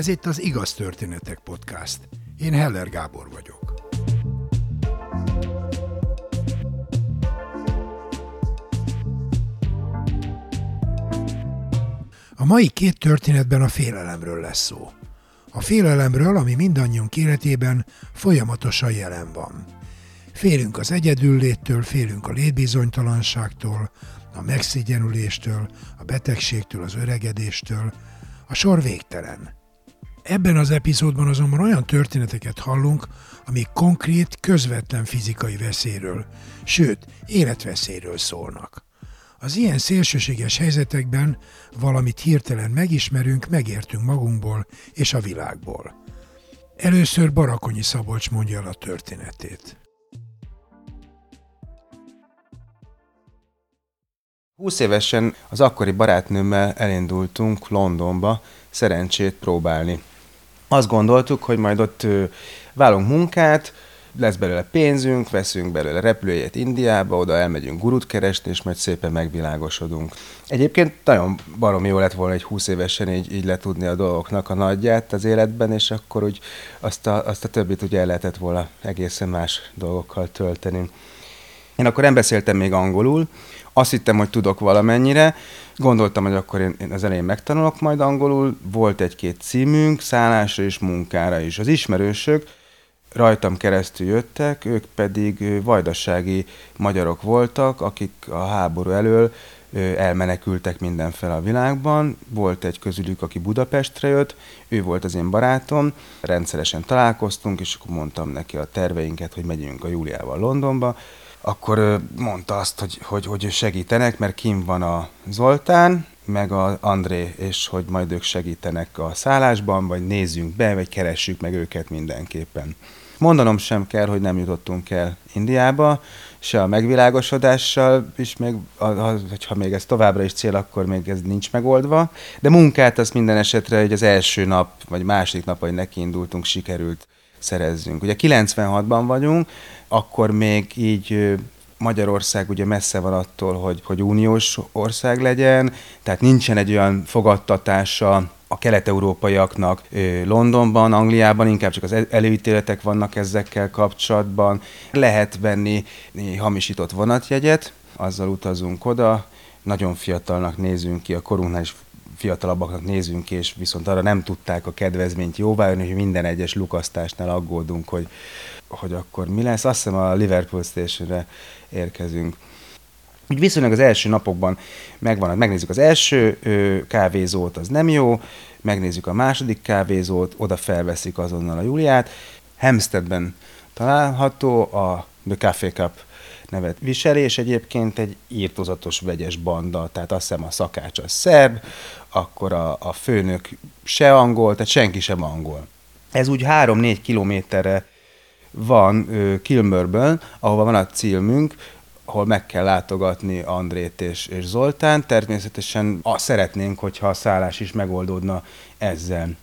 Ez itt az Igaz Történetek Podcast. Én Heller Gábor vagyok. A mai két történetben a félelemről lesz szó. A félelemről, ami mindannyiunk életében folyamatosan jelen van. Félünk az egyedülléttől, félünk a létbizonytalanságtól, a megszigyenüléstől, a betegségtől, az öregedéstől. A sor végtelen. Ebben az epizódban azonban olyan történeteket hallunk, amik konkrét, közvetlen fizikai veszélyről, sőt, életveszélyről szólnak. Az ilyen szélsőséges helyzetekben valamit hirtelen megismerünk, megértünk magunkból és a világból. Először Barakonyi Szabolcs mondja el a történetét. 20 évesen az akkori barátnőmmel elindultunk Londonba szerencsét próbálni. Azt gondoltuk, hogy majd ott válunk munkát, lesz belőle pénzünk, veszünk belőle repülőjét Indiába, oda elmegyünk gurut keresni, és majd szépen megvilágosodunk. Egyébként nagyon barom jó lett volna egy 20 évesen így, így letudni a dolgoknak a nagyját az életben, és akkor úgy azt a, azt a többit ugye el lehetett volna egészen más dolgokkal tölteni. Én akkor nem beszéltem még angolul, azt hittem, hogy tudok valamennyire, gondoltam, hogy akkor én, az elején megtanulok majd angolul, volt egy-két címünk, szállásra és munkára is. Az ismerősök rajtam keresztül jöttek, ők pedig vajdasági magyarok voltak, akik a háború elől elmenekültek mindenfel a világban. Volt egy közülük, aki Budapestre jött, ő volt az én barátom, rendszeresen találkoztunk, és akkor mondtam neki a terveinket, hogy megyünk a Júliával Londonba, akkor mondta azt, hogy, hogy, hogy segítenek, mert kim van a Zoltán, meg a André, és hogy majd ők segítenek a szállásban, vagy nézzünk be, vagy keressük meg őket mindenképpen. Mondanom sem kell, hogy nem jutottunk el Indiába, se a megvilágosodással is, még, hogyha még ez továbbra is cél, akkor még ez nincs megoldva. De munkát azt minden esetre, hogy az első nap, vagy második nap, hogy nekiindultunk, sikerült szerezzünk. Ugye 96-ban vagyunk, akkor még így Magyarország ugye messze van attól, hogy, hogy uniós ország legyen, tehát nincsen egy olyan fogadtatása a kelet-európaiaknak Londonban, Angliában, inkább csak az előítéletek vannak ezekkel kapcsolatban. Lehet venni hamisított vonatjegyet, azzal utazunk oda, nagyon fiatalnak nézünk ki, a korunknál is fiatalabbaknak nézünk és viszont arra nem tudták a kedvezményt jóváírni, hogy minden egyes lukasztásnál aggódunk, hogy, hogy akkor mi lesz. Azt hiszem a Liverpool Stationre érkezünk. Úgy viszonylag az első napokban megvan, megnézzük az első ö, kávézót, az nem jó, megnézzük a második kávézót, oda felveszik azonnal a Juliát. Hempsteadben található a The Café Cup nevet viseli, és egyébként egy írtozatos vegyes banda, tehát azt hiszem a szakács a szerb, akkor a, a főnök se angol, tehát senki sem angol. Ez úgy 3-4 kilométerre van Kilmörből, ahova van a címünk, ahol meg kell látogatni Andrét és, és Zoltán. Természetesen azt szeretnénk, hogyha a szállás is megoldódna ezzel.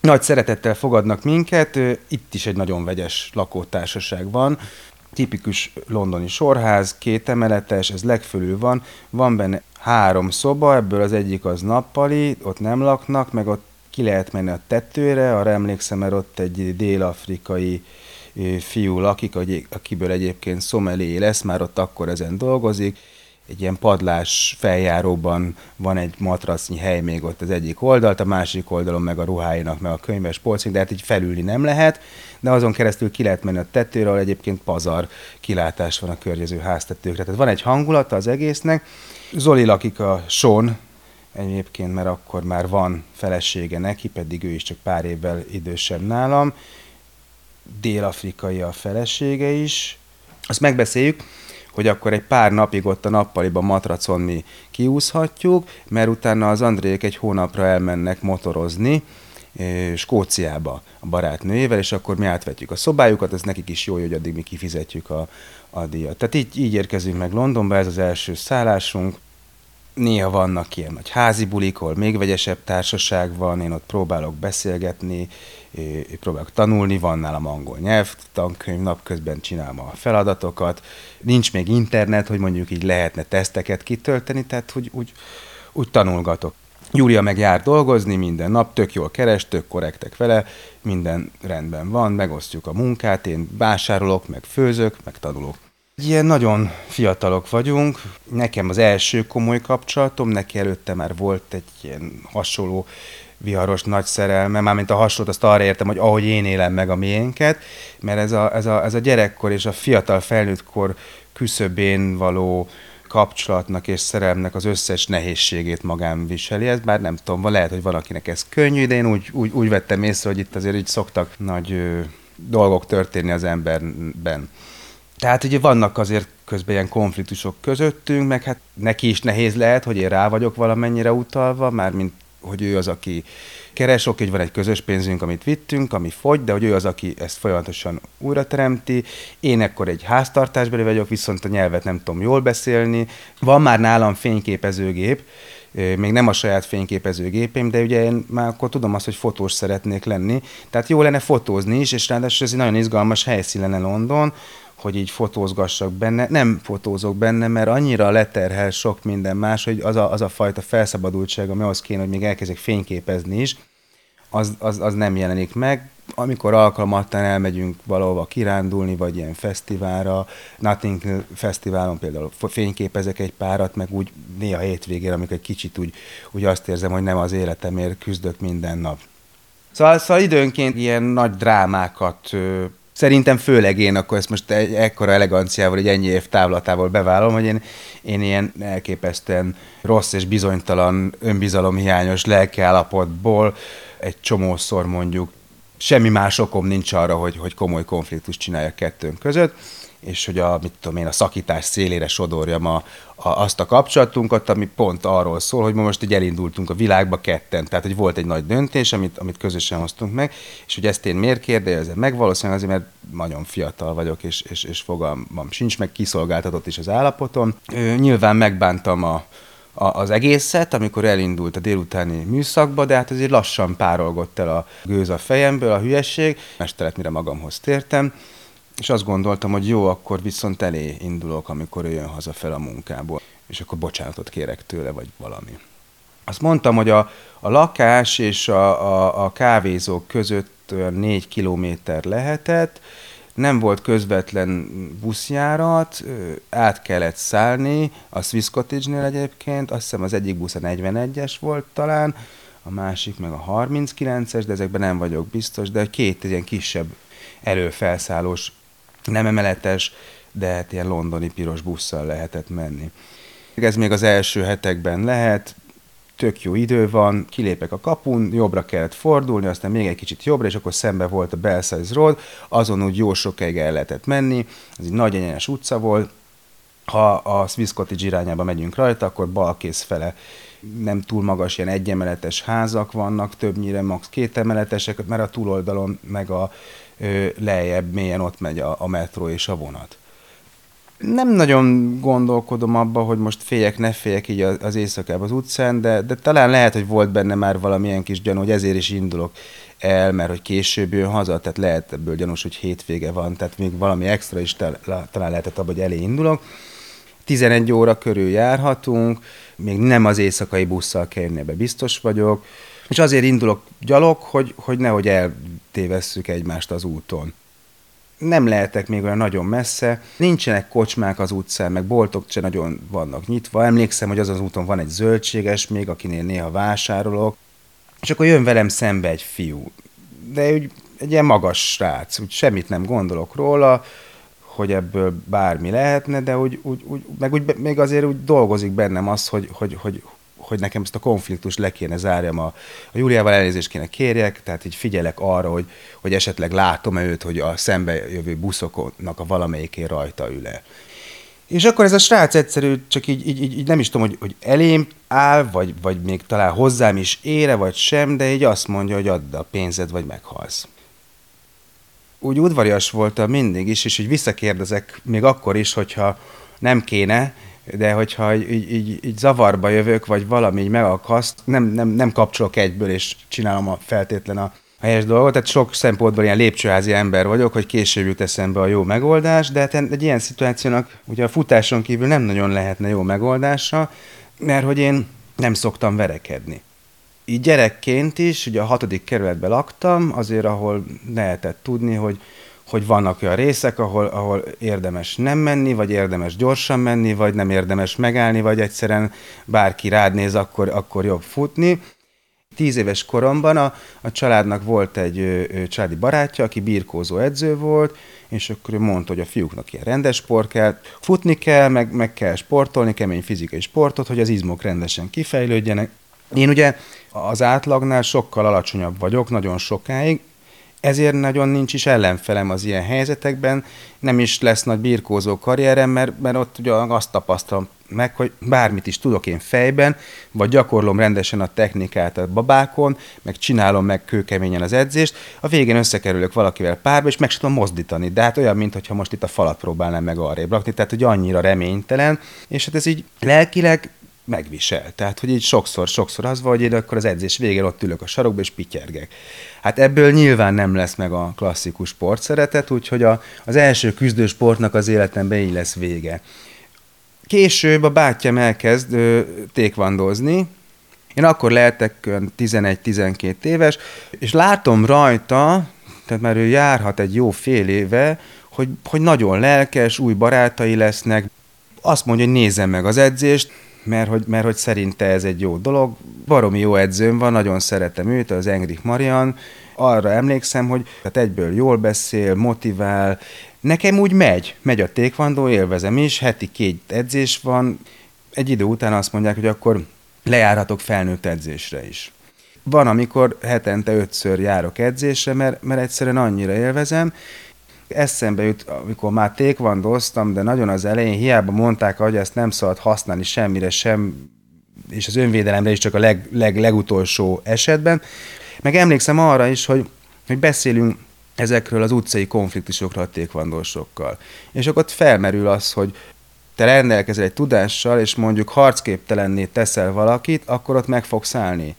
Nagy szeretettel fogadnak minket, itt is egy nagyon vegyes lakótársaság van, tipikus londoni sorház, két emeletes, ez legfölül van, van benne három szoba, ebből az egyik az nappali, ott nem laknak, meg ott ki lehet menni a tetőre, arra emlékszem, mert ott egy dél-afrikai fiú lakik, akiből egyébként szomelé lesz, már ott akkor ezen dolgozik, egy ilyen padlás feljáróban van egy matracnyi hely még ott az egyik oldalt, a másik oldalon meg a ruháinak, meg a könyves polcink, de hát így felülni nem lehet, de azon keresztül ki lehet menni a tetőre, ahol egyébként pazar kilátás van a környező háztetőkre. Tehát van egy hangulata az egésznek. Zoli lakik a Son, egyébként, mert akkor már van felesége neki, pedig ő is csak pár évvel idősebb nálam. Dél-afrikai a felesége is. Azt megbeszéljük, hogy akkor egy pár napig ott a nappaliban matracon mi kiúszhatjuk, mert utána az Andrék egy hónapra elmennek motorozni, Skóciába a barátnőjével, és akkor mi átvetjük a szobájukat, ez nekik is jó, hogy addig mi kifizetjük a, a díjat. Tehát így, így érkezünk meg Londonba, ez az első szállásunk. Néha vannak ilyen nagy házi bulik, ahol még vegyesebb társaság van, én ott próbálok beszélgetni, próbálok tanulni, van nálam angol nyelvtankönyv, napközben csinálom a feladatokat, nincs még internet, hogy mondjuk így lehetne teszteket kitölteni, tehát hogy úgy, úgy tanulgatok. Júlia meg jár dolgozni minden nap, tök jól keres, tök korrektek vele, minden rendben van, megosztjuk a munkát, én vásárolok, meg főzök, meg tanulok. Ilyen nagyon fiatalok vagyunk, nekem az első komoly kapcsolatom, neki előtte már volt egy ilyen hasonló viharos nagy szerelme, mármint a hasonlót azt arra értem, hogy ahogy én élem meg a miénket, mert ez a, ez a, ez a gyerekkor és a fiatal felnőttkor küszöbén való kapcsolatnak és szerelmnek az összes nehézségét magán viseli. Ez bár nem tudom, lehet, hogy valakinek ez könnyű, de én úgy, úgy, úgy vettem észre, hogy itt azért így szoktak nagy ö, dolgok történni az emberben. Tehát ugye vannak azért közben ilyen konfliktusok közöttünk, meg hát neki is nehéz lehet, hogy én rá vagyok valamennyire utalva, már mint hogy ő az, aki keres, oké, hogy van egy közös pénzünk, amit vittünk, ami fogy, de hogy ő az, aki ezt folyamatosan újra teremti. Én ekkor egy háztartásbeli vagyok, viszont a nyelvet nem tudom jól beszélni. Van már nálam fényképezőgép, még nem a saját fényképezőgépém, de ugye én már akkor tudom azt, hogy fotós szeretnék lenni. Tehát jó lenne fotózni is, és ráadásul ez egy nagyon izgalmas helyszín lenne London, hogy így fotózgassak benne. Nem fotózok benne, mert annyira leterhel sok minden más, hogy az a, az a fajta felszabadultság, ami ahhoz kéne, hogy még elkezdjek fényképezni is, az, az, az nem jelenik meg. Amikor alkalmatlan elmegyünk valahova kirándulni, vagy ilyen fesztiválra, Nothing Fesztiválon például fényképezek egy párat, meg úgy néha hétvégén, amikor egy kicsit úgy, úgy azt érzem, hogy nem az életemért küzdök minden nap. Szóval, szóval időnként ilyen nagy drámákat Szerintem főleg én akkor ezt most egy ekkora eleganciával, egy ennyi év távlatával bevállalom, hogy én, én ilyen elképesztően rossz és bizonytalan, önbizalomhiányos lelkiállapotból egy csomószor mondjuk semmi más okom nincs arra, hogy, hogy komoly konfliktus csináljak kettőnk között és hogy a, mit tudom én, a szakítás szélére sodorjam a, a, azt a kapcsolatunkat, ami pont arról szól, hogy ma most így elindultunk a világba ketten. Tehát, hogy volt egy nagy döntés, amit, amit közösen hoztunk meg, és hogy ezt én miért kérdezem meg, valószínűleg azért, mert nagyon fiatal vagyok, és, és, és fogalmam sincs, meg kiszolgáltatott is az állapotom. Ö, nyilván megbántam a, a, az egészet, amikor elindult a délutáni műszakba, de hát azért lassan párolgott el a gőz a fejemből, a hülyesség, mestelet, mire magamhoz tértem, és azt gondoltam, hogy jó, akkor viszont elé indulok, amikor ő jön haza fel a munkából, és akkor bocsánatot kérek tőle, vagy valami. Azt mondtam, hogy a, a lakás és a, a, a kávézók között négy kilométer lehetett, nem volt közvetlen buszjárat, át kellett szállni, a Swiss Cottage-nél egyébként, azt hiszem az egyik busz a 41-es volt talán, a másik meg a 39-es, de ezekben nem vagyok biztos, de két ilyen kisebb előfelszállós nem emeletes, de hát ilyen londoni piros busszal lehetett menni. Ez még az első hetekben lehet, tök jó idő van, kilépek a kapun, jobbra kellett fordulni, aztán még egy kicsit jobbra, és akkor szembe volt a Belsize Road, azon úgy jó sokáig el lehetett menni, ez egy nagy egyenes utca volt, ha a Swiss Cottage irányába megyünk rajta, akkor balkész fele nem túl magas, ilyen egyemeletes házak vannak, többnyire max. két emeletesek, mert a túloldalon meg a lejjebb mélyen ott megy a, a metró és a vonat. Nem nagyon gondolkodom abba, hogy most féljek, ne féljek így az éjszakában az utcán, de, de talán lehet, hogy volt benne már valamilyen kis gyanú, hogy ezért is indulok el, mert hogy később jön haza, tehát lehet ebből gyanús, hogy hétvége van, tehát még valami extra is talán lehetett abban, hogy elé indulok. 11 óra körül járhatunk, még nem az éjszakai busszal kell be, biztos vagyok, és azért indulok gyalog, hogy, hogy nehogy eltévesszük egymást az úton. Nem lehetek még olyan nagyon messze, nincsenek kocsmák az utcán, meg boltok se nagyon vannak nyitva. Emlékszem, hogy az az úton van egy zöldséges még, akinél néha vásárolok, és akkor jön velem szembe egy fiú. De úgy egy ilyen magas srác, úgy semmit nem gondolok róla, hogy ebből bármi lehetne, de úgy, úgy, úgy meg úgy, még azért úgy dolgozik bennem az, hogy, hogy, hogy, hogy nekem ezt a konfliktust le kéne zárjam, a, a Júliával elnézést kéne kérjek, tehát így figyelek arra, hogy, hogy esetleg látom-e őt, hogy a szembe jövő buszoknak a valamelyikén rajta ül-e. És akkor ez a srác egyszerű, csak így, így, így nem is tudom, hogy, hogy elém áll, vagy, vagy még talán hozzám is ére, vagy sem, de így azt mondja, hogy add a pénzed, vagy meghalsz. Úgy udvarias voltam mindig is, és így visszakérdezek még akkor is, hogyha nem kéne, de hogyha így, így, így zavarba jövök, vagy valami így megakaszt, nem, nem, nem kapcsolok egyből, és csinálom a feltétlen a helyes dolgot. Tehát sok szempontból ilyen lépcsőházi ember vagyok, hogy később jut eszembe a jó megoldás, de hát egy ilyen szituációnak ugye a futáson kívül nem nagyon lehetne jó megoldása, mert hogy én nem szoktam verekedni. így gyerekként is, ugye a hatodik kerületben laktam, azért ahol lehetett tudni, hogy hogy vannak olyan részek, ahol, ahol érdemes nem menni, vagy érdemes gyorsan menni, vagy nem érdemes megállni, vagy egyszerűen bárki rád néz, akkor, akkor jobb futni. Tíz éves koromban a, a családnak volt egy ö, családi barátja, aki birkózó edző volt, és akkor ő mondta, hogy a fiúknak ilyen rendes sport kell, futni kell, meg, meg kell sportolni, kemény fizikai sportot, hogy az izmok rendesen kifejlődjenek. Én ugye az átlagnál sokkal alacsonyabb vagyok, nagyon sokáig, ezért nagyon nincs is ellenfelem az ilyen helyzetekben, nem is lesz nagy birkózó karrierem, mert, mert ott ugye azt tapasztalom meg, hogy bármit is tudok én fejben, vagy gyakorlom rendesen a technikát a babákon, meg csinálom meg kőkeményen az edzést, a végén összekerülök valakivel párba, és meg sem tudom mozdítani. De hát olyan, mintha most itt a falat próbálnám meg arrébb rakni, tehát hogy annyira reménytelen, és hát ez így lelkileg megvisel. Tehát, hogy így sokszor, sokszor az van, hogy én akkor az edzés végén ott ülök a sarokba és pityergek. Hát ebből nyilván nem lesz meg a klasszikus sportszeretet, úgyhogy a, az első küzdősportnak az életemben így lesz vége. Később a bátyám elkezd ö, tékvandozni, én akkor lehetek 11-12 éves, és látom rajta, tehát már ő járhat egy jó fél éve, hogy, hogy nagyon lelkes, új barátai lesznek, azt mondja, hogy nézzem meg az edzést, mert hogy, mert hogy szerinte ez egy jó dolog. Baromi jó edzőm van, nagyon szeretem őt, az Engrich Marian. Arra emlékszem, hogy hát egyből jól beszél, motivál. Nekem úgy megy, megy a tékvandó, élvezem is, heti két edzés van. Egy idő után azt mondják, hogy akkor lejárhatok felnőtt edzésre is. Van, amikor hetente ötször járok edzésre, mert, mert egyszerűen annyira élvezem, eszembe jut, amikor már tékvandoztam, de nagyon az elején hiába mondták, hogy ezt nem szabad használni semmire sem, és az önvédelemre is csak a leg, leg, legutolsó esetben. Meg emlékszem arra is, hogy, hogy beszélünk ezekről az utcai konfliktusokról a tékvandósokkal. És akkor ott felmerül az, hogy te rendelkezel egy tudással, és mondjuk harcképtelenné teszel valakit, akkor ott meg fogsz állni.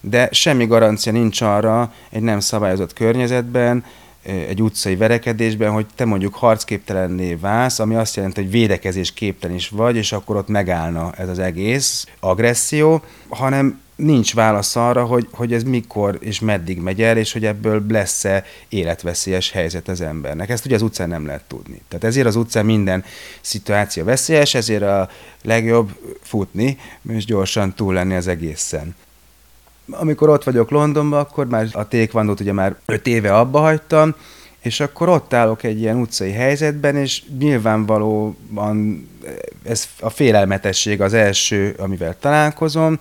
De semmi garancia nincs arra egy nem szabályozott környezetben, egy utcai verekedésben, hogy te mondjuk harcképtelenné válsz, ami azt jelenti, hogy védekezés képtelen is vagy, és akkor ott megállna ez az egész agresszió, hanem nincs válasz arra, hogy, hogy ez mikor és meddig megy el, és hogy ebből lesz-e életveszélyes helyzet az embernek. Ezt ugye az utcán nem lehet tudni. Tehát ezért az utcán minden szituáció veszélyes, ezért a legjobb futni, és gyorsan túl lenni az egészen amikor ott vagyok Londonban, akkor már a tékvandót ugye már öt éve abba hagytam, és akkor ott állok egy ilyen utcai helyzetben, és nyilvánvalóan ez a félelmetesség az első, amivel találkozom,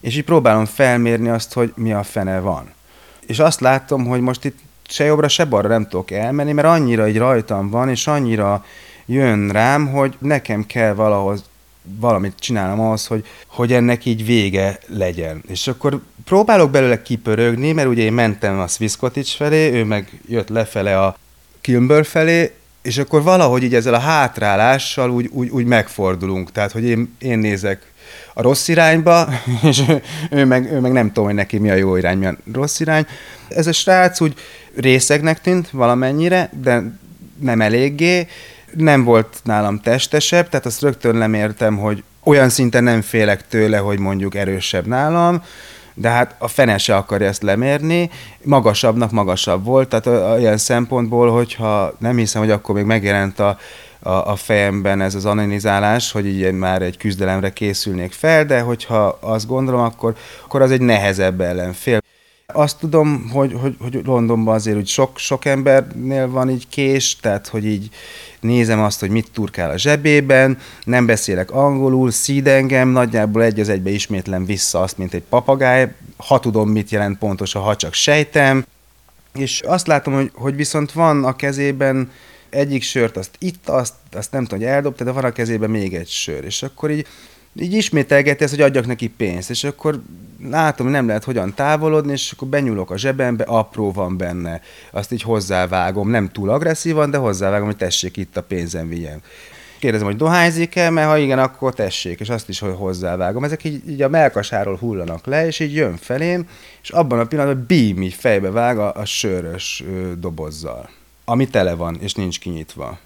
és így próbálom felmérni azt, hogy mi a fene van. És azt látom, hogy most itt se jobbra, se balra nem tudok elmenni, mert annyira egy rajtam van, és annyira jön rám, hogy nekem kell valahoz valamit csinálnom ahhoz, hogy, hogy ennek így vége legyen. És akkor próbálok belőle kipörögni, mert ugye én mentem a Swiss felé, ő meg jött lefele a Kilmbör felé, és akkor valahogy így ezzel a hátrálással úgy, úgy, úgy megfordulunk. Tehát, hogy én, én nézek a rossz irányba, és ő, ő, meg, ő meg nem tudom, hogy neki mi a jó irány, mi a rossz irány. Ez a srác úgy részegnek tűnt valamennyire, de nem eléggé, nem volt nálam testesebb, tehát azt rögtön nem értem, hogy olyan szinten nem félek tőle, hogy mondjuk erősebb nálam, de hát a fene se akarja ezt lemérni, magasabbnak magasabb volt, tehát olyan szempontból, hogyha nem hiszem, hogy akkor még megjelent a, a, a fejemben ez az anonizálás, hogy így már egy küzdelemre készülnék fel, de hogyha azt gondolom, akkor, akkor az egy nehezebb ellenfél. Azt tudom, hogy, hogy, hogy Londonban azért úgy sok, sok embernél van így kés, tehát hogy így nézem azt, hogy mit turkál a zsebében, nem beszélek angolul, szíd engem, nagyjából egy az egybe ismétlem vissza azt, mint egy papagáj, ha tudom, mit jelent pontosan, ha csak sejtem, és azt látom, hogy, hogy viszont van a kezében egyik sört, azt itt, azt, azt nem tudom, hogy eldobta, de van a kezében még egy sör, és akkor így így ismételgeti ezt, hogy adjak neki pénzt, és akkor látom, hogy nem lehet hogyan távolodni, és akkor benyúlok a zsebembe, apró van benne. Azt így hozzávágom, nem túl agresszívan, de hozzávágom, hogy tessék itt a pénzem vigyen. Kérdezem, hogy dohányzik-e, mert ha igen, akkor tessék, és azt is, hogy hozzávágom. Ezek így, így a melkasáról hullanak le, és így jön felém, és abban a pillanatban bím, így fejbe vág a, a sörös ö, dobozzal, ami tele van, és nincs kinyitva.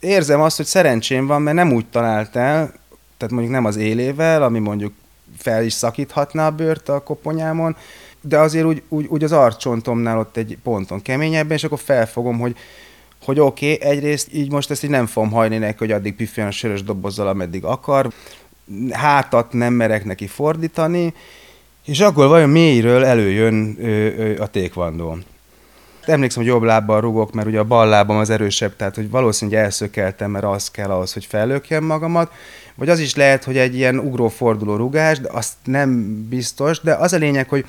Érzem azt, hogy szerencsém van, mert nem úgy talált el, tehát mondjuk nem az élével, ami mondjuk fel is szakíthatná a bőrt a koponyámon, de azért úgy, úgy, úgy az arcsontomnál ott egy ponton keményebben, és akkor felfogom, hogy hogy oké, okay, egyrészt így most ezt így nem fogom hajni neki, hogy addig püffjön a sörös dobozzal, ameddig akar, hátat nem merek neki fordítani, és akkor vajon mélyről előjön ö, ö, a tékvandó. Emlékszem, hogy jobb lábbal rugok, mert ugye a bal lábam az erősebb, tehát hogy valószínűleg elszökeltem, mert az kell ahhoz, hogy fellökjem magamat. Vagy az is lehet, hogy egy ilyen ugróforduló rugás, de azt nem biztos, de az a lényeg, hogy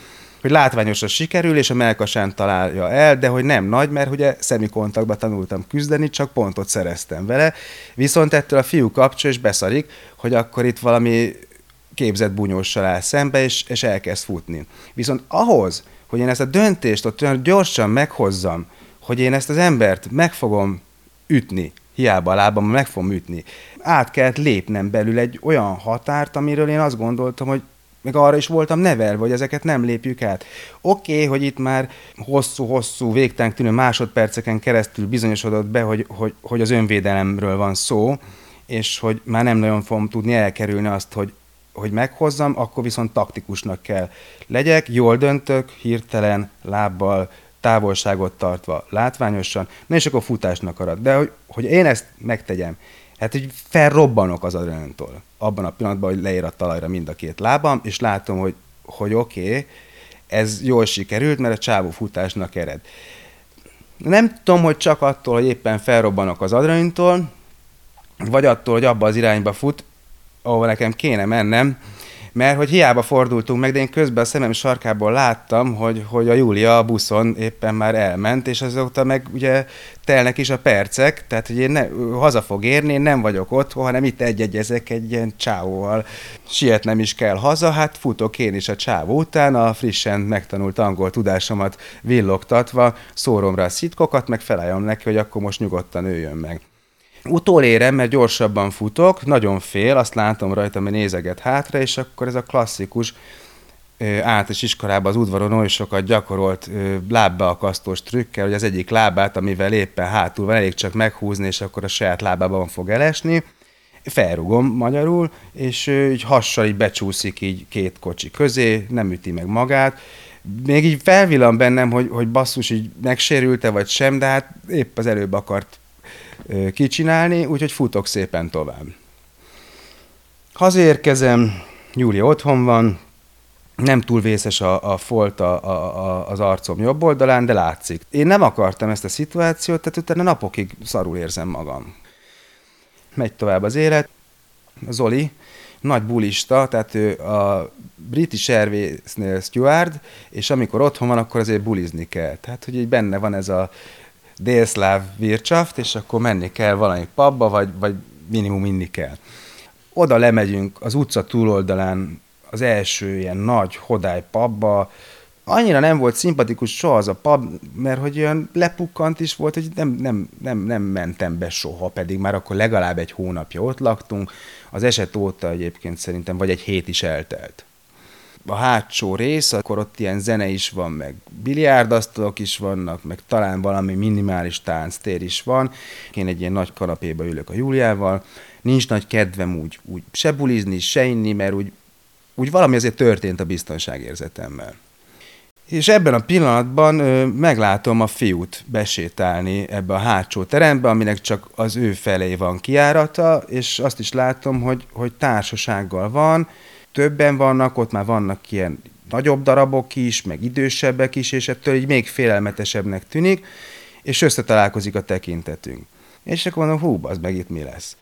hogy látványosra sikerül, és a melkasán találja el, de hogy nem nagy, mert ugye szemikontaktban tanultam küzdeni, csak pontot szereztem vele. Viszont ettől a fiú kapcsol, és beszarik, hogy akkor itt valami képzett bunyóssal áll szembe, és, és elkezd futni. Viszont ahhoz, hogy én ezt a döntést ott olyan gyorsan meghozzam, hogy én ezt az embert meg fogom ütni, hiába a lábam meg fogom ütni, át kellett lépnem belül egy olyan határt, amiről én azt gondoltam, hogy meg arra is voltam nevelve, hogy ezeket nem lépjük át. Oké, okay, hogy itt már hosszú-hosszú, végtelen tűnő másodperceken keresztül bizonyosodott be, hogy, hogy, hogy az önvédelemről van szó, és hogy már nem nagyon fogom tudni elkerülni azt, hogy, hogy meghozzam, akkor viszont taktikusnak kell legyek, jól döntök, hirtelen, lábbal, távolságot tartva, látványosan, na és akkor futásnak arad. De hogy, hogy én ezt megtegyem, hát hogy felrobbanok az adrenalintól. Abban a pillanatban, hogy leér a talajra mind a két lábam, és látom, hogy, hogy oké, okay, ez jól sikerült, mert a csávó futásnak ered. Nem tudom, hogy csak attól, hogy éppen felrobbanok az adrenalintól, vagy attól, hogy abba az irányba fut, ahova nekem kéne mennem, mert hogy hiába fordultunk meg, de én közben a szemem sarkából láttam, hogy, hogy a Júlia a buszon éppen már elment, és azóta meg ugye telnek is a percek, tehát hogy én ne, haza fog érni, én nem vagyok ott, hanem itt egy-egyezek egy ilyen csávóval. Sietnem is kell haza, hát futok én is a csávó után, a frissen megtanult angol tudásomat villogtatva, szóromra a szitkokat, meg felállom neki, hogy akkor most nyugodtan őjön meg. Utolérem, mert gyorsabban futok, nagyon fél, azt látom rajta, mert nézeget hátra, és akkor ez a klasszikus általános iskolában az udvaron oly sokat gyakorolt lábbeakasztós trükkel, hogy az egyik lábát, amivel éppen hátul van, elég csak meghúzni, és akkor a saját lábában fog elesni. Felrugom magyarul, és így hassal így becsúszik így két kocsi közé, nem üti meg magát. Még így felvillan bennem, hogy, hogy basszus, így megsérülte vagy sem, de hát épp az előbb akart kicsinálni, úgyhogy futok szépen tovább. Hazérkezem, Júlia otthon van, nem túl vészes a, a folt a, a, az arcom jobb oldalán, de látszik. Én nem akartam ezt a szituációt, tehát utána napokig szarul érzem magam. Megy tovább az élet. Zoli, nagy bulista, tehát ő a British Airways-nél steward, és amikor otthon van, akkor azért bulizni kell. Tehát, hogy így benne van ez a délszláv Wirtschaft, és akkor menni kell valami pubba, vagy, vagy minimum inni kell. Oda lemegyünk az utca túloldalán az első ilyen nagy hodály pubba, annyira nem volt szimpatikus soha az a pub, mert hogy olyan lepukkant is volt, hogy nem, nem, nem, nem mentem be soha, pedig már akkor legalább egy hónapja ott laktunk. Az eset óta egyébként szerintem vagy egy hét is eltelt a hátsó rész, akkor ott ilyen zene is van, meg biliárdasztalok is vannak, meg talán valami minimális tánctér is van. Én egy ilyen nagy kanapéba ülök a Júliával, nincs nagy kedvem úgy, úgy se bulizni, se inni, mert úgy, úgy valami azért történt a biztonságérzetemmel. És ebben a pillanatban ö, meglátom a fiút besétálni ebbe a hátsó terembe, aminek csak az ő felé van kiárata, és azt is látom, hogy, hogy társasággal van, többen vannak, ott már vannak ilyen nagyobb darabok is, meg idősebbek is, és ettől így még félelmetesebbnek tűnik, és összetalálkozik a tekintetünk. És akkor mondom, hú, az meg itt mi lesz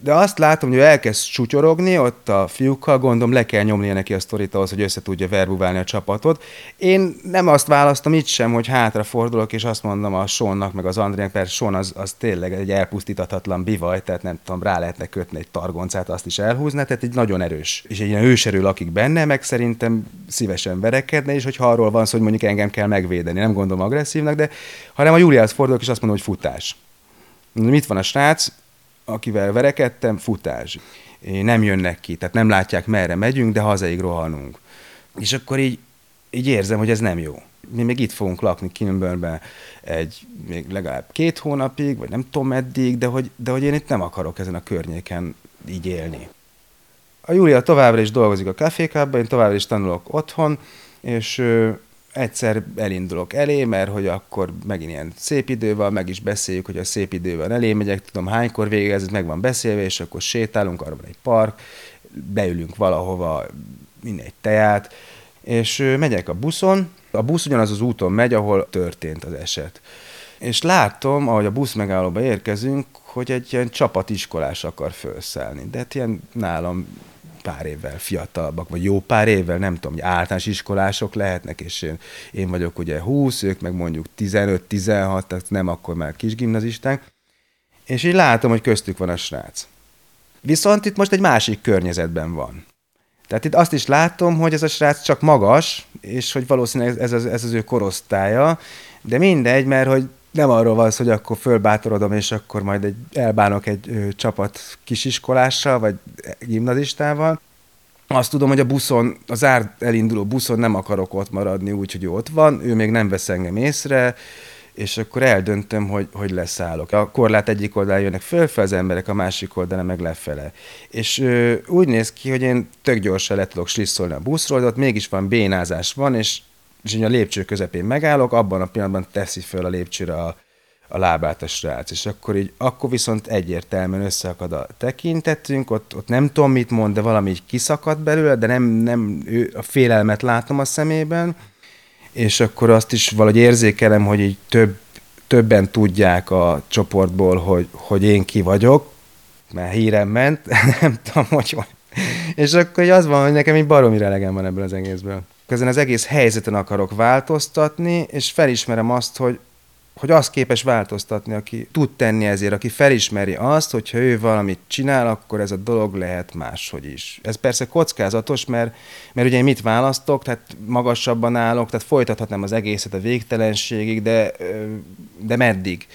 de azt látom, hogy ő elkezd csutyorogni ott a fiúkkal, gondolom le kell nyomnia neki a sztorit ahhoz, hogy össze tudja verbuválni a csapatot. Én nem azt választom itt sem, hogy hátra fordulok, és azt mondom a Sonnak, meg az Andrének, mert Son az, az tényleg egy elpusztítathatlan bivaj, tehát nem tudom, rá lehetne kötni egy targoncát, azt is elhúzni, tehát egy nagyon erős, és egy ilyen őserő lakik benne, meg szerintem szívesen verekedne, és hogyha arról van szó, hogy mondjuk engem kell megvédeni, nem gondolom agresszívnak, de hanem a Júliához fordulok, és azt mondom, hogy futás. Mit van a srác? Akivel verekedtem, futás. Nem jönnek ki, tehát nem látják, merre megyünk, de hazaig rohanunk. És akkor így, így érzem, hogy ez nem jó. Mi még itt fogunk lakni Kinburnben egy még legalább két hónapig, vagy nem tudom meddig, de hogy, de hogy én itt nem akarok ezen a környéken így élni. A Júlia továbbra is dolgozik a kafékában, én továbbra is tanulok otthon, és egyszer elindulok elé, mert hogy akkor megint ilyen szép idő van, meg is beszéljük, hogy a szép idő van elé megyek, tudom hánykor végez, meg van beszélve, és akkor sétálunk, arra van egy park, beülünk valahova, egy teját, és megyek a buszon, a busz ugyanaz az úton megy, ahol történt az eset. És látom, ahogy a busz megállóba érkezünk, hogy egy ilyen csapatiskolás akar felszállni. De hát ilyen nálam pár évvel fiatalabbak, vagy jó pár évvel, nem tudom, hogy általános iskolások lehetnek, és én, én vagyok ugye 20, ők meg mondjuk 15-16, tehát nem akkor már kis gimnazisták, és így látom, hogy köztük van a srác. Viszont itt most egy másik környezetben van. Tehát itt azt is látom, hogy ez a srác csak magas, és hogy valószínűleg ez, ez, ez az ő korosztálya, de mindegy, mert hogy nem arról van szó, hogy akkor fölbátorodom, és akkor majd egy, elbánok egy ö, csapat kisiskolással, vagy gimnazistával. Azt tudom, hogy a buszon, az ár elinduló buszon nem akarok ott maradni, úgyhogy ott van, ő még nem vesz engem észre, és akkor eldöntöm, hogy, hogy leszállok. A korlát egyik oldalán jönnek fölfel az emberek, a másik oldalán meg lefele. És ö, úgy néz ki, hogy én tök gyorsan le tudok slisszolni a buszról, de ott mégis van bénázás van, és és így a lépcső közepén megállok, abban a pillanatban teszi föl a lépcsőre a, a lábát a srác, és akkor így, akkor viszont egyértelműen összeakad a tekintetünk, ott, ott nem tudom mit mond, de valami így kiszakadt belőle, de nem, nem ő, a félelmet látom a szemében, és akkor azt is valahogy érzékelem, hogy így több, többen tudják a csoportból, hogy, hogy én ki vagyok, mert hírem ment, nem tudom, hogy És akkor az van, hogy nekem így baromi relegem van ebből az egészből ezen az egész helyzeten akarok változtatni, és felismerem azt, hogy, hogy azt képes változtatni, aki tud tenni ezért, aki felismeri azt, hogy ha ő valamit csinál, akkor ez a dolog lehet máshogy is. Ez persze kockázatos, mert, mert ugye mit választok, tehát magasabban állok, tehát folytathatnám az egészet a végtelenségig, de, de meddig?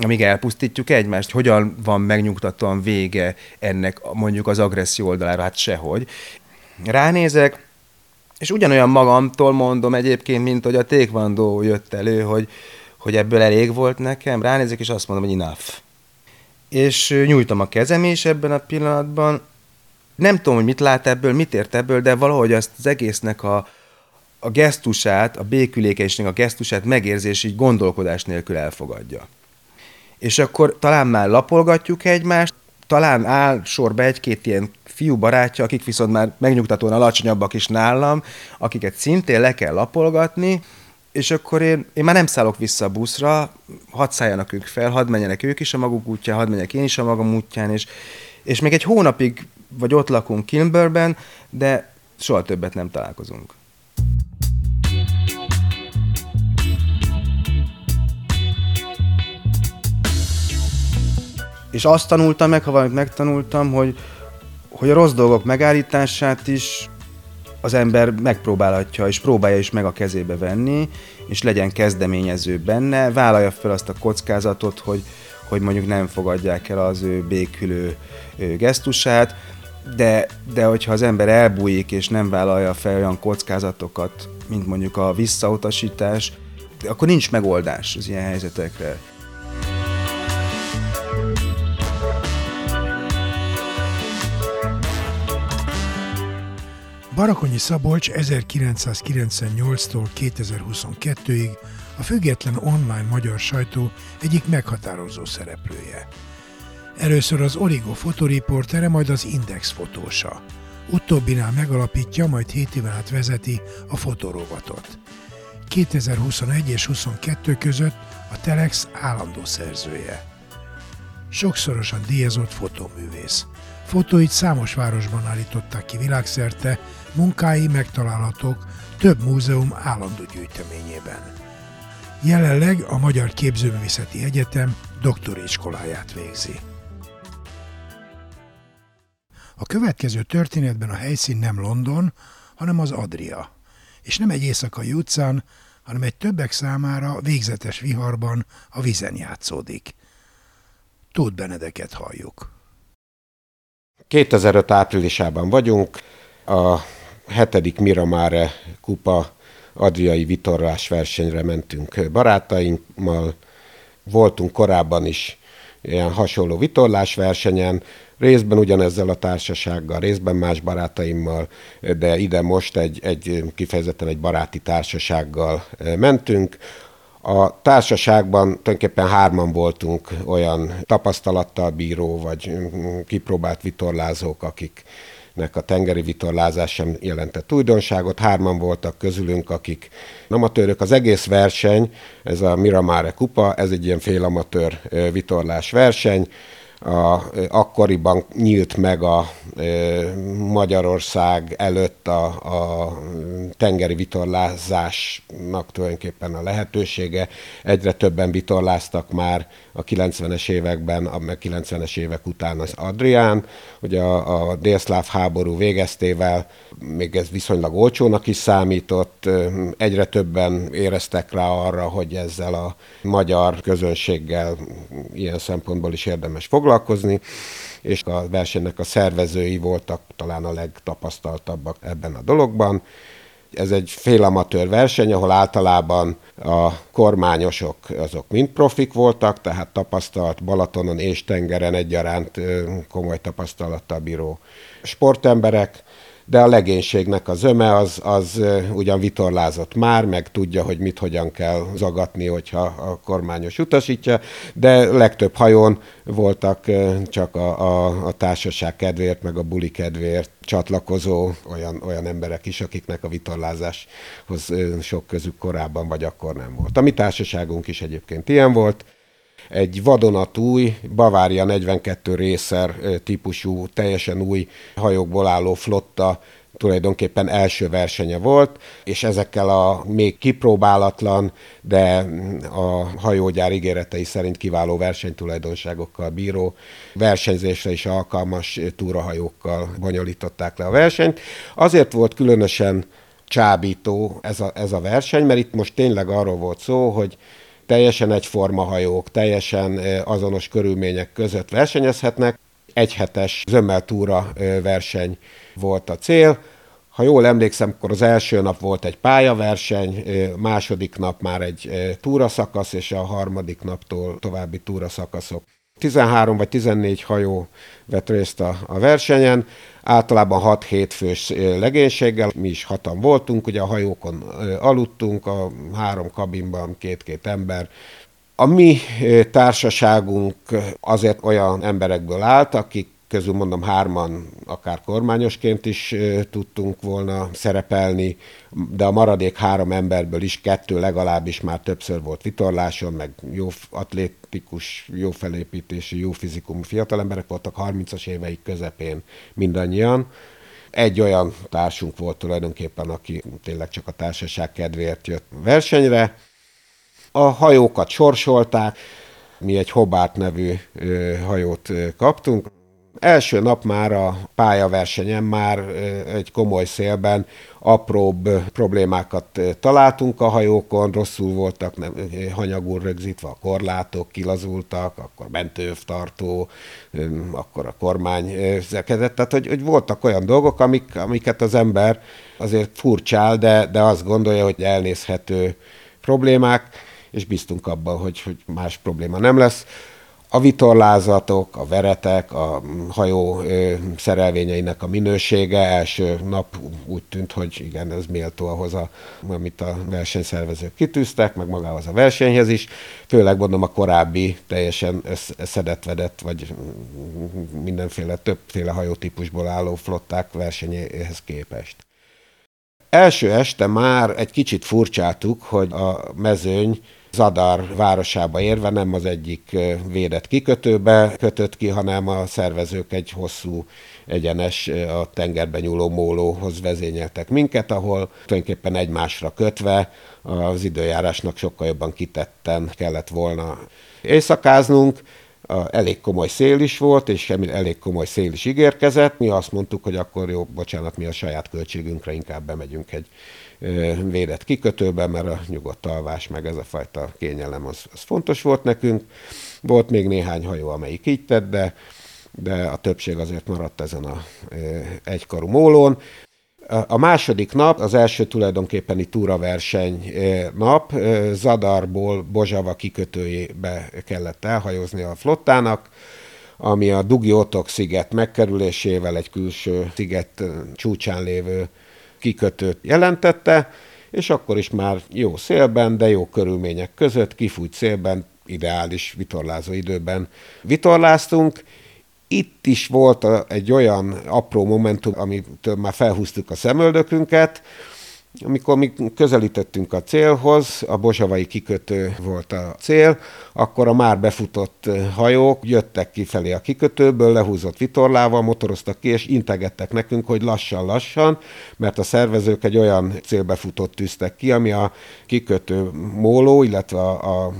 amíg elpusztítjuk egymást, hogyan van megnyugtatóan vége ennek mondjuk az agresszió oldalára, hát sehogy. Ránézek, és ugyanolyan magamtól mondom egyébként, mint hogy a tékvandó jött elő, hogy, hogy ebből elég volt nekem, ránézek, és azt mondom, hogy enough. És nyújtom a kezem is ebben a pillanatban. Nem tudom, hogy mit lát ebből, mit ért ebből, de valahogy azt az egésznek a, a gesztusát, a békülékenységnek a gesztusát megérzés így gondolkodás nélkül elfogadja. És akkor talán már lapolgatjuk egymást, talán áll sorba egy-két ilyen fiú barátja, akik viszont már megnyugtatóan alacsonyabbak is nálam, akiket szintén le kell lapolgatni, és akkor én, én már nem szállok vissza a buszra, hadd szálljanak ők fel, hadd menjenek ők is a maguk útján, hadd menjek én is a magam útján, és, és még egy hónapig vagy ott lakunk Kilburben, de soha többet nem találkozunk. És azt tanultam meg, ha valamit megtanultam, hogy, hogy a rossz dolgok megállítását is az ember megpróbálhatja, és próbálja is meg a kezébe venni, és legyen kezdeményező benne, vállalja fel azt a kockázatot, hogy, hogy mondjuk nem fogadják el az ő békülő gesztusát, de, de hogyha az ember elbújik és nem vállalja fel olyan kockázatokat, mint mondjuk a visszautasítás, akkor nincs megoldás az ilyen helyzetekre. Barakonyi Szabolcs 1998-tól 2022-ig a független online magyar sajtó egyik meghatározó szereplője. Először az Origo fotoriportere, majd az Index fotósa. Utóbbinál megalapítja, majd 7 éven át vezeti a fotorovatot. 2021 és 22 között a Telex állandó szerzője. Sokszorosan díjazott fotóművész. Fotóit számos városban állították ki világszerte, munkái megtalálhatók több múzeum állandó gyűjteményében. Jelenleg a Magyar Képzőművészeti Egyetem doktori iskoláját végzi. A következő történetben a helyszín nem London, hanem az Adria, és nem egy éjszakai utcán, hanem egy többek számára végzetes viharban a vizen játszódik. Tóth Benedeket halljuk. 2005 áprilisában vagyunk, a hetedik Miramare kupa adriai vitorlás versenyre mentünk barátaimmal. Voltunk korábban is ilyen hasonló vitorlásversenyen, részben ugyanezzel a társasággal, részben más barátaimmal, de ide most egy, egy kifejezetten egy baráti társasággal mentünk. A társaságban tulajdonképpen hárman voltunk olyan tapasztalattal bíró, vagy kipróbált vitorlázók, akik nek a tengeri vitorlázás sem jelentett újdonságot. Hárman voltak közülünk, akik amatőrök. Az egész verseny, ez a Miramare kupa, ez egy ilyen félamatőr vitorlás verseny, a, akkoriban nyílt meg a e, Magyarország előtt a, a tengeri vitorlázásnak tulajdonképpen a lehetősége. Egyre többen vitorláztak már a 90-es években, a 90-es évek után az Adrián, ugye a, a délszláv háború végeztével még ez viszonylag olcsónak is számított, egyre többen éreztek rá arra, hogy ezzel a magyar közönséggel ilyen szempontból is érdemes foglalkozni, és a versenynek a szervezői voltak talán a legtapasztaltabbak ebben a dologban. Ez egy félamatőr verseny, ahol általában a kormányosok azok mind profik voltak, tehát tapasztalt Balatonon és tengeren egyaránt komoly tapasztalattal bíró sportemberek, de a legénységnek a zöme az, az ugyan vitorlázott már, meg tudja, hogy mit hogyan kell zagatni, hogyha a kormányos utasítja, de legtöbb hajón voltak csak a, a, a társaság kedvéért, meg a buli kedvéért csatlakozó olyan, olyan emberek is, akiknek a vitorlázáshoz sok közük korábban vagy akkor nem volt. A mi társaságunk is egyébként ilyen volt, egy vadonatúj, Bavária 42 részer típusú, teljesen új hajókból álló flotta tulajdonképpen első versenye volt, és ezekkel a még kipróbálatlan, de a hajógyár ígéretei szerint kiváló versenytulajdonságokkal bíró versenyzésre is alkalmas túrahajókkal bonyolították le a versenyt. Azért volt különösen csábító ez a, ez a verseny, mert itt most tényleg arról volt szó, hogy teljesen egyforma hajók, teljesen azonos körülmények között versenyezhetnek. Egyhetes zömmeltúra verseny volt a cél. Ha jól emlékszem, akkor az első nap volt egy pályaverseny, második nap már egy túraszakasz, és a harmadik naptól további túraszakaszok. 13 vagy 14 hajó vett részt a, a versenyen, általában 6-7 fős legénységgel, mi is hatan voltunk, ugye a hajókon aludtunk, a három kabinban két-két ember. A mi társaságunk azért olyan emberekből állt, akik közül mondom hárman akár kormányosként is tudtunk volna szerepelni, de a maradék három emberből is kettő legalábbis már többször volt vitorláson, meg jó atlétikus, jó felépítésű, jó fizikumú fiatalemberek voltak 30-as éveik közepén mindannyian. Egy olyan társunk volt tulajdonképpen, aki tényleg csak a társaság kedvéért jött versenyre. A hajókat sorsolták, mi egy Hobart nevű hajót kaptunk, Első nap már a pályaversenyen már egy komoly szélben apróbb problémákat találtunk a hajókon, rosszul voltak nem, hanyagul rögzítve a korlátok, kilazultak, akkor mentővtartó, akkor a kormány zekedett. Tehát, hogy, hogy voltak olyan dolgok, amik, amiket az ember azért furcsál, de, de azt gondolja, hogy elnézhető problémák, és biztunk abban, hogy, hogy más probléma nem lesz a vitorlázatok, a veretek, a hajó szerelvényeinek a minősége első nap úgy tűnt, hogy igen, ez méltó ahhoz, a, amit a versenyszervezők kitűztek, meg magához a versenyhez is, főleg mondom a korábbi teljesen szedetvedett, vagy mindenféle, többféle hajótípusból álló flották versenyéhez képest. Első este már egy kicsit furcsáltuk, hogy a mezőny Zadar városába érve nem az egyik védett kikötőbe kötött ki, hanem a szervezők egy hosszú egyenes a tengerben nyúló mólóhoz vezényeltek minket, ahol tulajdonképpen egymásra kötve az időjárásnak sokkal jobban kitetten kellett volna éjszakáznunk. Elég komoly szél is volt, és elég komoly szél is ígérkezett. Mi azt mondtuk, hogy akkor jó, bocsánat, mi a saját költségünkre inkább bemegyünk egy védett kikötőbe, mert a nyugodt alvás, meg ez a fajta kényelem az, az fontos volt nekünk. Volt még néhány hajó, amelyik így tett, de, de a többség azért maradt ezen a egykarú mólón. A második nap, az első tulajdonképpeni túraverseny nap, Zadarból Bozsava kikötőjébe kellett elhajózni a flottának, ami a Dugi Otok sziget megkerülésével egy külső sziget csúcsán lévő kikötőt jelentette, és akkor is már jó szélben, de jó körülmények között, kifújt szélben, ideális vitorlázó időben vitorláztunk. Itt is volt egy olyan apró momentum, amitől már felhúztuk a szemöldökünket, amikor mi közelítettünk a célhoz, a bozsavai kikötő volt a cél, akkor a már befutott hajók jöttek kifelé a kikötőből, lehúzott vitorlával, motoroztak ki, és integettek nekünk, hogy lassan-lassan, mert a szervezők egy olyan célbefutott tűztek ki, ami a kikötő móló, illetve a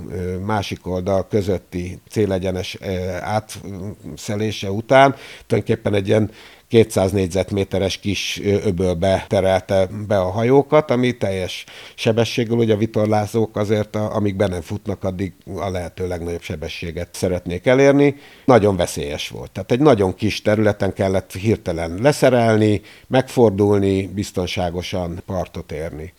másik oldal közötti célegyenes átszelése után tulajdonképpen egy ilyen 200 négyzetméteres kis öbölbe terelte be a hajókat, ami teljes sebességgel, ugye a vitorlázók azért, amíg be nem futnak, addig a lehető legnagyobb sebességet szeretnék elérni. Nagyon veszélyes volt. Tehát egy nagyon kis területen kellett hirtelen leszerelni, megfordulni, biztonságosan partot érni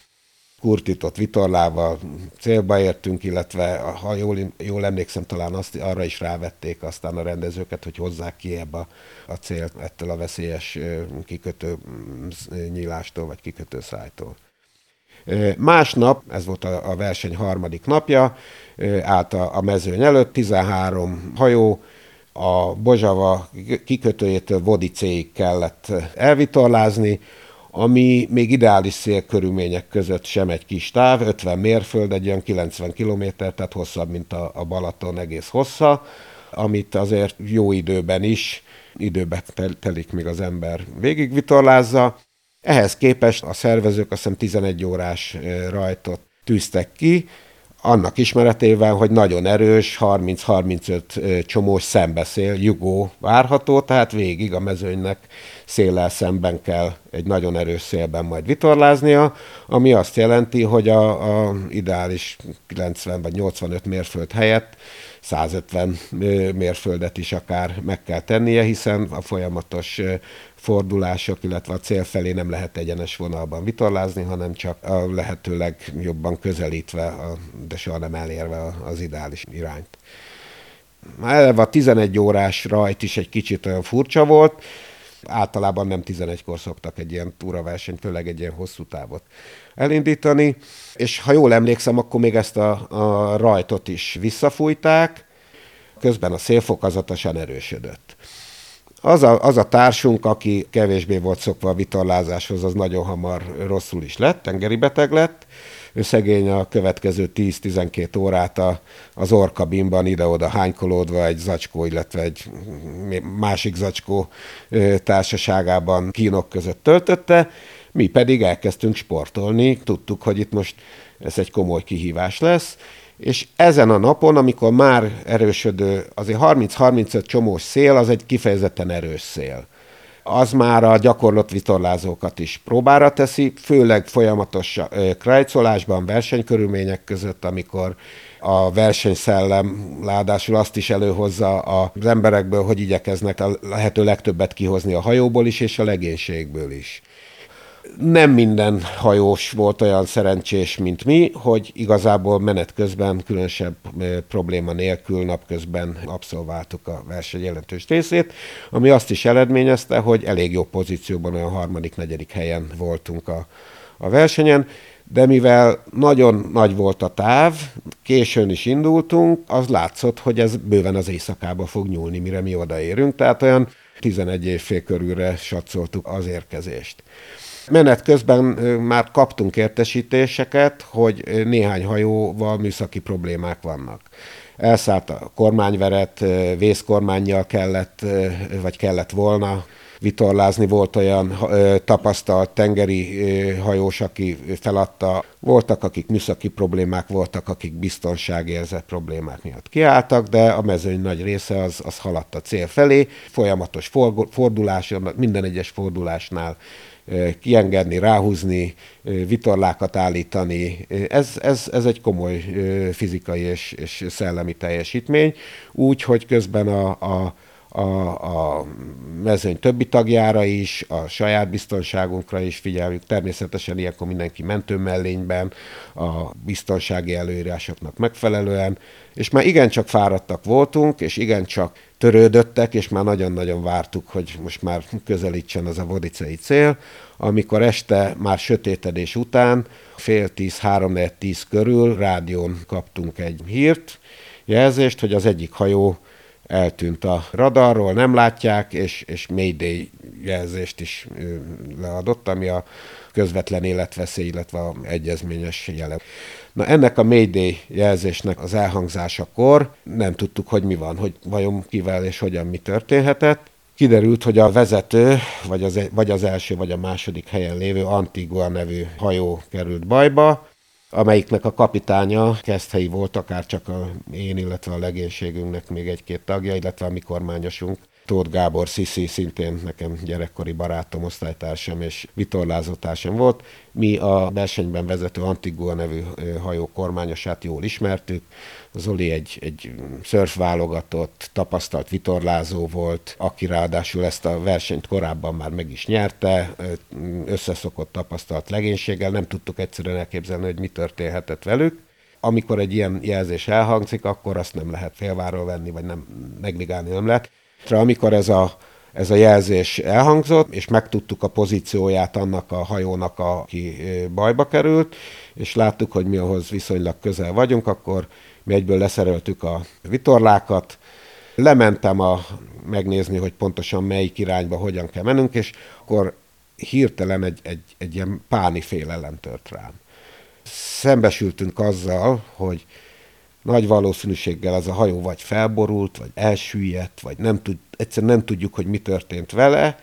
kurtított vitorlával célba értünk, illetve ha jól, jól emlékszem, talán azt, arra is rávették aztán a rendezőket, hogy hozzák ki ebbe a, a célt ettől a veszélyes kikötő mm, nyílástól vagy kikötő szájtól. Másnap, ez volt a, verseny harmadik napja, állt a, a mezőny előtt 13 hajó, a Bozsava kikötőjétől Vodicéig kellett elvitorlázni, ami még ideális szélkörülmények között sem egy kis táv, 50 mérföld, egy olyan 90 km, tehát hosszabb, mint a, a Balaton egész hossza, amit azért jó időben is, időben telik, míg az ember végigvitorlázza. Ehhez képest a szervezők azt hiszem 11 órás rajtot tűztek ki, annak ismeretével, hogy nagyon erős, 30-35 csomós szembeszél, jugó várható, tehát végig a mezőnynek széllel szemben kell egy nagyon erős szélben majd vitorláznia, ami azt jelenti, hogy a, a ideális 90 vagy 85 mérföld helyett 150 mérföldet is akár meg kell tennie, hiszen a folyamatos fordulások, illetve a cél felé nem lehet egyenes vonalban vitorlázni, hanem csak a lehetőleg jobban közelítve, de soha nem elérve az ideális irányt. Eleve a 11 órás rajt is egy kicsit olyan furcsa volt, általában nem 11-kor szoktak egy ilyen túraversenyt, főleg egy ilyen hosszú távot elindítani, és ha jól emlékszem, akkor még ezt a, a rajtot is visszafújták, közben a szél fokozatosan erősödött. Az a, az a társunk, aki kevésbé volt szokva a vitorlázáshoz, az nagyon hamar rosszul is lett, tengeri beteg lett. Ő szegény a következő 10-12 órát a, az orkabinban ide-oda hánykolódva egy zacskó, illetve egy másik zacskó társaságában kínok között töltötte. Mi pedig elkezdtünk sportolni, tudtuk, hogy itt most ez egy komoly kihívás lesz, és ezen a napon, amikor már erősödő, azért 30-35 csomós szél, az egy kifejezetten erős szél. Az már a gyakorlott vitorlázókat is próbára teszi, főleg folyamatos krajcolásban, versenykörülmények között, amikor a versenyszellem ládásul azt is előhozza az emberekből, hogy igyekeznek a lehető legtöbbet kihozni a hajóból is, és a legénységből is nem minden hajós volt olyan szerencsés, mint mi, hogy igazából menet közben különösebb probléma nélkül napközben abszolváltuk a verseny jelentős részét, ami azt is eredményezte, hogy elég jó pozícióban, olyan harmadik, negyedik helyen voltunk a, a versenyen, de mivel nagyon nagy volt a táv, későn is indultunk, az látszott, hogy ez bőven az éjszakába fog nyúlni, mire mi odaérünk, tehát olyan 11 évfél körülre satszoltuk az érkezést. Menet közben már kaptunk értesítéseket, hogy néhány hajóval műszaki problémák vannak. Elszállt a kormányveret, vészkormányjal kellett, vagy kellett volna vitorlázni. Volt olyan tapasztalt tengeri hajós, aki feladta. Voltak, akik műszaki problémák voltak, akik biztonságérzet problémák miatt kiálltak, de a mezőny nagy része az, az haladt a cél felé. Folyamatos fordulás, minden egyes fordulásnál kiengedni, ráhúzni, vitorlákat állítani. Ez, ez, ez egy komoly fizikai és, és szellemi teljesítmény, úgy, hogy közben a, a, a, a mezőny többi tagjára is, a saját biztonságunkra is figyeljük. Természetesen ilyenkor mindenki mentőmellényben, a biztonsági előírásoknak megfelelően, és már igencsak fáradtak voltunk, és igencsak törődöttek, és már nagyon-nagyon vártuk, hogy most már közelítsen az a vodicei cél, amikor este már sötétedés után, fél tíz, három tíz körül rádión kaptunk egy hírt, jelzést, hogy az egyik hajó eltűnt a radarról, nem látják, és, és Mayday jelzést is leadott, ami a közvetlen életveszély, illetve a egyezményes jele. Na ennek a Mayday jelzésnek az elhangzásakor nem tudtuk, hogy mi van, hogy vajon kivel és hogyan mi történhetett. Kiderült, hogy a vezető, vagy az, e- vagy az első, vagy a második helyen lévő Antigua nevű hajó került bajba, amelyiknek a kapitánya Keszthelyi volt, akár csak a én, illetve a legénységünknek még egy-két tagja, illetve a mi kormányosunk. Tóth Gábor Sziszi szintén nekem gyerekkori barátom, osztálytársam és vitorlázótársam volt. Mi a versenyben vezető Antigua nevű hajó kormányosát jól ismertük. Zoli egy, egy szörf válogatott, tapasztalt vitorlázó volt, aki ráadásul ezt a versenyt korábban már meg is nyerte, összeszokott tapasztalt legénységgel, nem tudtuk egyszerűen elképzelni, hogy mi történhetett velük amikor egy ilyen jelzés elhangzik, akkor azt nem lehet félváról venni, vagy nem negligálni nem lehet. Amikor ez a, ez a jelzés elhangzott, és megtudtuk a pozícióját annak a hajónak, aki bajba került, és láttuk, hogy mi ahhoz viszonylag közel vagyunk, akkor mi egyből leszereltük a vitorlákat, lementem a, megnézni, hogy pontosan melyik irányba hogyan kell mennünk, és akkor hirtelen egy, egy, egy ilyen páni félelem tört rám. Szembesültünk azzal, hogy nagy valószínűséggel az a hajó vagy felborult, vagy elsüllyedt, vagy nem tud, egyszerűen nem tudjuk, hogy mi történt vele.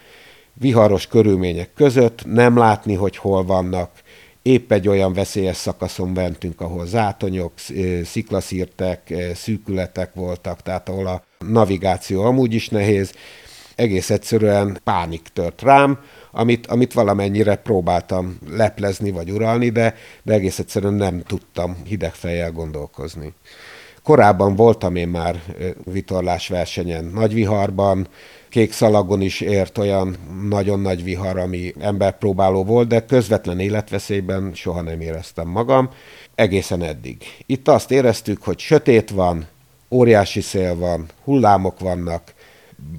Viharos körülmények között nem látni, hogy hol vannak. Épp egy olyan veszélyes szakaszon mentünk, ahol zátonyok, sziklaszírtek, szűkületek voltak, tehát ahol a navigáció amúgy is nehéz. Egész egyszerűen pánik tört rám, amit, amit valamennyire próbáltam leplezni vagy uralni, de, de egész egyszerűen nem tudtam hideg fejjel gondolkozni. Korábban voltam én már vitorlás versenyen nagy viharban, kék szalagon is ért olyan nagyon nagy vihar, ami emberpróbáló volt, de közvetlen életveszélyben soha nem éreztem magam, egészen eddig. Itt azt éreztük, hogy sötét van, óriási szél van, hullámok vannak,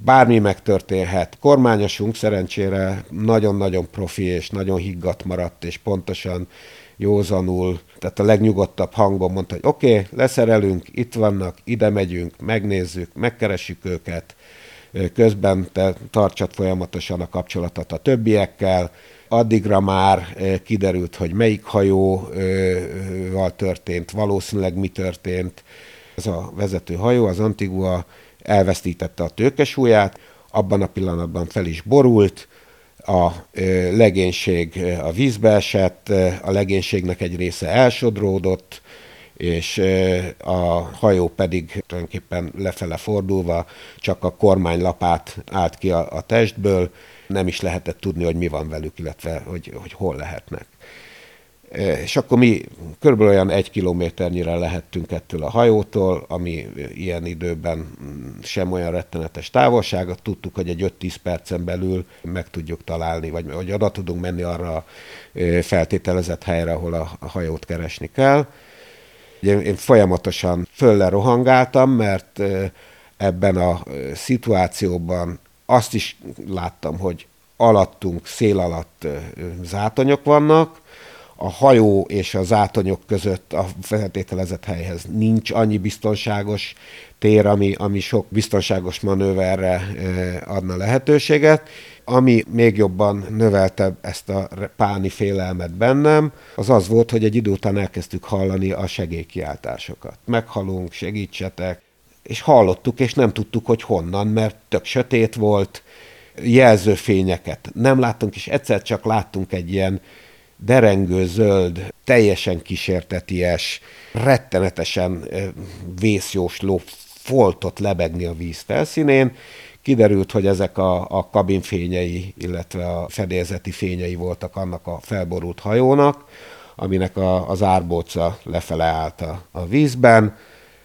bármi megtörténhet. Kormányosunk szerencsére nagyon-nagyon profi és nagyon higgadt maradt, és pontosan józanul, tehát a legnyugodtabb hangon mondta, hogy oké, okay, leszerelünk, itt vannak, ide megyünk, megnézzük, megkeressük őket, közben te tartsad folyamatosan a kapcsolatot a többiekkel, addigra már kiderült, hogy melyik hajóval történt, valószínűleg mi történt. Ez a vezető hajó, az Antigua elvesztítette a tőkesúlyát, abban a pillanatban fel is borult, a legénység a vízbe esett, a legénységnek egy része elsodródott, és a hajó pedig tulajdonképpen lefele fordulva csak a kormánylapát állt ki a, a testből, nem is lehetett tudni, hogy mi van velük, illetve hogy, hogy hol lehetnek. És akkor mi körülbelül olyan egy kilométernyire lehettünk ettől a hajótól, ami ilyen időben sem olyan rettenetes távolságot. Tudtuk, hogy egy 5-10 percen belül meg tudjuk találni, vagy hogy oda tudunk menni arra a feltételezett helyre, ahol a hajót keresni kell. Én folyamatosan fölle rohangáltam, mert ebben a szituációban azt is láttam, hogy alattunk, szél alatt zátonyok vannak, a hajó és az átonyok között a feltételezett helyhez nincs annyi biztonságos tér, ami, ami sok biztonságos manőverre adna lehetőséget. Ami még jobban növelte ezt a páni félelmet bennem, az az volt, hogy egy idő után elkezdtük hallani a segélykiáltásokat. Meghalunk, segítsetek, és hallottuk, és nem tudtuk, hogy honnan, mert tök sötét volt, jelzőfényeket nem láttunk, és egyszer csak láttunk egy ilyen derengő zöld, teljesen kísérteties, rettenetesen vészjósló foltot lebegni a víz felszínén. Kiderült, hogy ezek a, a kabinfényei, illetve a fedélzeti fényei voltak annak a felborult hajónak, aminek a, az árbóca lefele állt a, a vízben.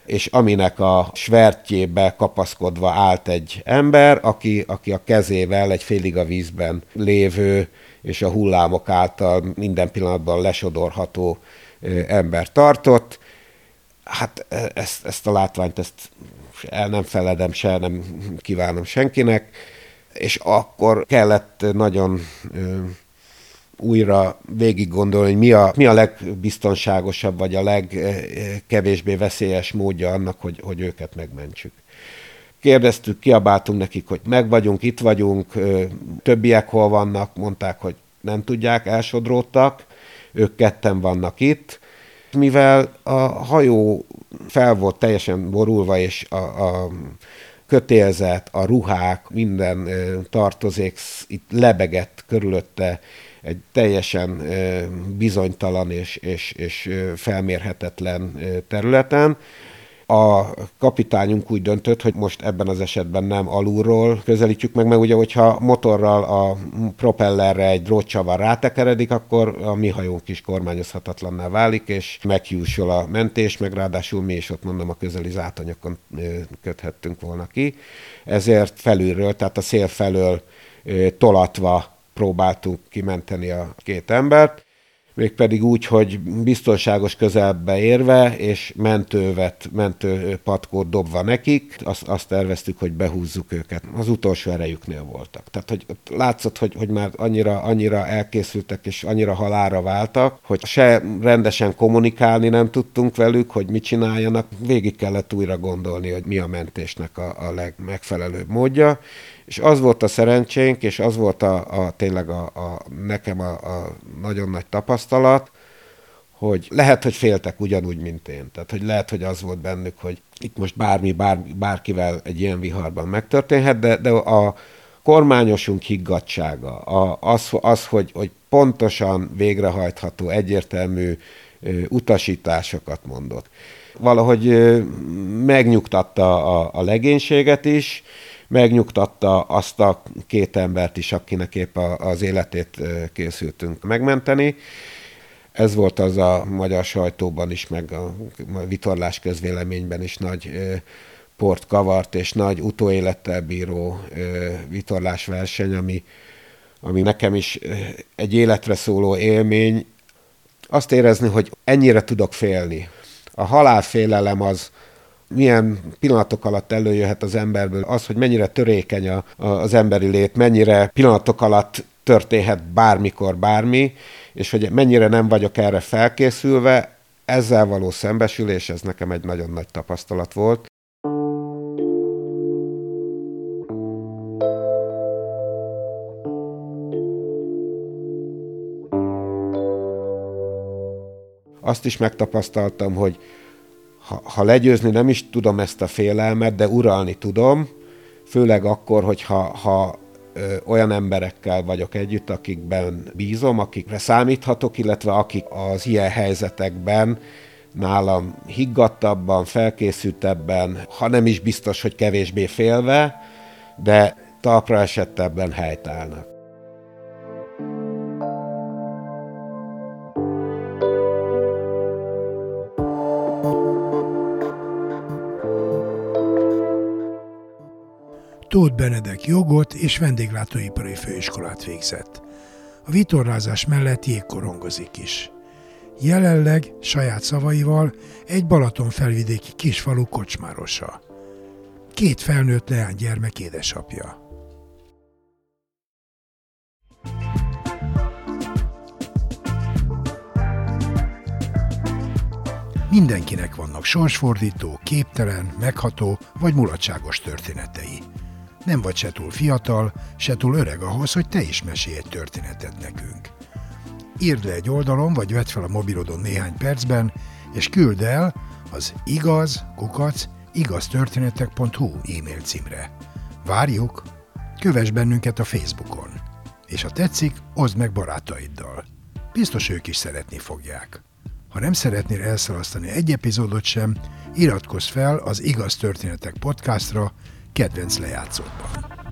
és aminek a svertjébe kapaszkodva állt egy ember, aki, aki a kezével egy félig a vízben lévő és a hullámok által minden pillanatban lesodorható ember tartott. Hát e, ezt, ezt a látványt ezt el nem feledem, se nem kívánom senkinek, és akkor kellett nagyon újra végig gondolni, hogy mi a, mi a legbiztonságosabb, vagy a legkevésbé veszélyes módja annak, hogy, hogy őket megmentsük. Kérdeztük, kiabáltunk nekik, hogy meg vagyunk, itt vagyunk, többiek hol vannak, mondták, hogy nem tudják, elsodródtak, ők ketten vannak itt. Mivel a hajó fel volt teljesen borulva, és a, a kötélzet, a ruhák, minden tartozék itt lebegett körülötte egy teljesen bizonytalan és, és, és felmérhetetlen területen. A kapitányunk úgy döntött, hogy most ebben az esetben nem alulról közelítjük meg, mert ugye, hogyha motorral a propellerre egy drótcsavar rátekeredik, akkor a mi hajónk is kormányozhatatlanná válik, és meghiúsul a mentés, meg ráadásul mi is ott mondom a közeli zátonyokon köthettünk volna ki. Ezért felülről, tehát a szél felől tolatva próbáltunk kimenteni a két embert, mégpedig úgy, hogy biztonságos közelbe érve, és mentővet, mentőpatkót dobva nekik, azt, azt terveztük, hogy behúzzuk őket. Az utolsó erejüknél voltak. Tehát, hogy látszott, hogy, hogy már annyira, annyira elkészültek, és annyira halára váltak, hogy se rendesen kommunikálni nem tudtunk velük, hogy mit csináljanak. Végig kellett újra gondolni, hogy mi a mentésnek a, a legmegfelelőbb módja, és az volt a szerencsénk, és az volt a, a tényleg a, a, nekem a, a nagyon nagy tapasztalat, hogy lehet, hogy féltek ugyanúgy, mint én. Tehát, hogy lehet, hogy az volt bennük, hogy itt most bármi, bár, bárkivel egy ilyen viharban megtörténhet, de, de a kormányosunk higgadsága, a, az, az hogy, hogy pontosan végrehajtható, egyértelmű utasításokat mondott. Valahogy megnyugtatta a, a legénységet is, megnyugtatta azt a két embert is, akinek épp az életét készültünk megmenteni. Ez volt az a magyar sajtóban is, meg a vitorlás közvéleményben is nagy port kavart, és nagy utóélettel bíró vitorlásverseny, ami, ami nekem is egy életre szóló élmény. Azt érezni, hogy ennyire tudok félni. A halálfélelem az, milyen pillanatok alatt előjöhet az emberből az, hogy mennyire törékeny a, a, az emberi lét, mennyire pillanatok alatt történhet bármikor bármi, és hogy mennyire nem vagyok erre felkészülve, ezzel való szembesülés, ez nekem egy nagyon nagy tapasztalat volt. Azt is megtapasztaltam, hogy ha, ha legyőzni nem is tudom ezt a félelmet, de uralni tudom, főleg akkor, hogyha ha, ö, olyan emberekkel vagyok együtt, akikben bízom, akikre számíthatok, illetve akik az ilyen helyzetekben nálam higgadtabban, felkészültebben, ha nem is biztos, hogy kevésbé félve, de talpra esettebben helytállnak. Tóth Benedek jogot és vendéglátóipari főiskolát végzett. A vitorlázás mellett jégkorongozik is. Jelenleg saját szavaival egy Balaton felvidéki kisfalu kocsmárosa. Két felnőtt leánygyermek édesapja. Mindenkinek vannak sorsfordító, képtelen, megható vagy mulatságos történetei. Nem vagy se túl fiatal, se túl öreg ahhoz, hogy te is mesélj egy történetet nekünk. Írd le egy oldalon, vagy vedd fel a mobilodon néhány percben, és küld el az igaz, kukac, igaztörténetek.hu e-mail címre. Várjuk! Kövess bennünket a Facebookon. És ha tetszik, oszd meg barátaiddal. Biztos ők is szeretni fogják. Ha nem szeretnél elszalasztani egy epizódot sem, iratkozz fel az Igaz Történetek podcastra, kedvenc lejátszódban.